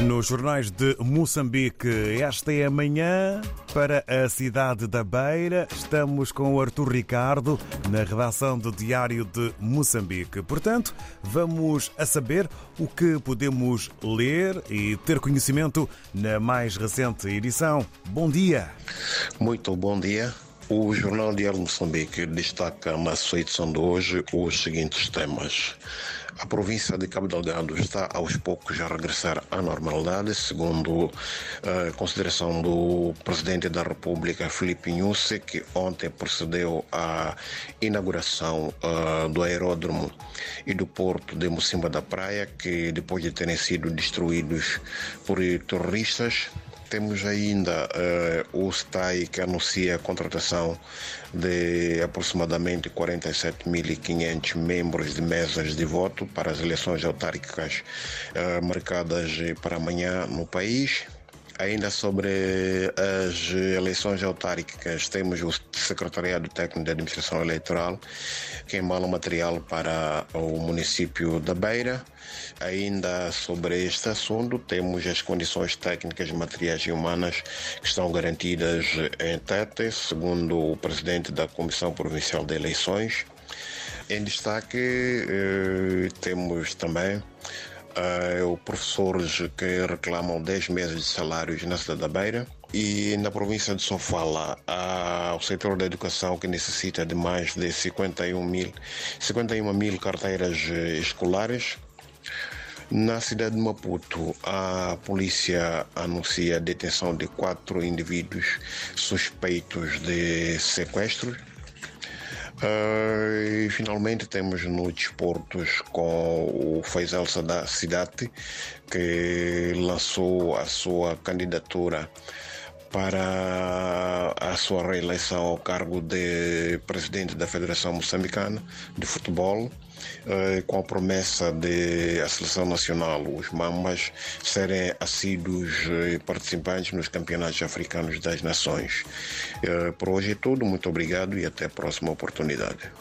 Nos jornais de Moçambique, esta é a manhã para a cidade da Beira. Estamos com o Artur Ricardo na redação do Diário de Moçambique. Portanto, vamos a saber o que podemos ler e ter conhecimento na mais recente edição. Bom dia. Muito bom dia. O Jornal Diário de Moçambique destaca na sua edição de hoje os seguintes temas. A província de Cabo Delgado está aos poucos a regressar à normalidade, segundo a consideração do presidente da República, Filipe Nhusse, que ontem procedeu à inauguração uh, do aeródromo e do porto de Mocimba da Praia, que depois de terem sido destruídos por terroristas, temos ainda uh, o STAI que anuncia a contratação de aproximadamente 47.500 membros de mesas de voto para as eleições autárquicas uh, marcadas para amanhã no país. Ainda sobre as eleições autárquicas, temos o Secretariado Técnico de Administração Eleitoral, que embala material para o município da Beira. Ainda sobre este assunto, temos as condições técnicas, materiais e humanas que estão garantidas em Tete, segundo o presidente da Comissão Provincial de Eleições. Em destaque, eh, temos também uh, professores que reclamam 10 meses de salários na cidade da Beira. E na província de Sofala, há o setor da educação que necessita de mais de 51 mil, 51 mil carteiras escolares. Na cidade de Maputo, a polícia anuncia a detenção de quatro indivíduos suspeitos de sequestro Uh, e finalmente temos no desportos com o Faisal Cidade que lançou a sua candidatura para a sua reeleição ao cargo de presidente da Federação Moçambicana de Futebol, eh, com a promessa de a seleção nacional, os Mambas, serem assíduos eh, participantes nos campeonatos africanos das nações. Eh, por hoje é tudo, muito obrigado e até a próxima oportunidade.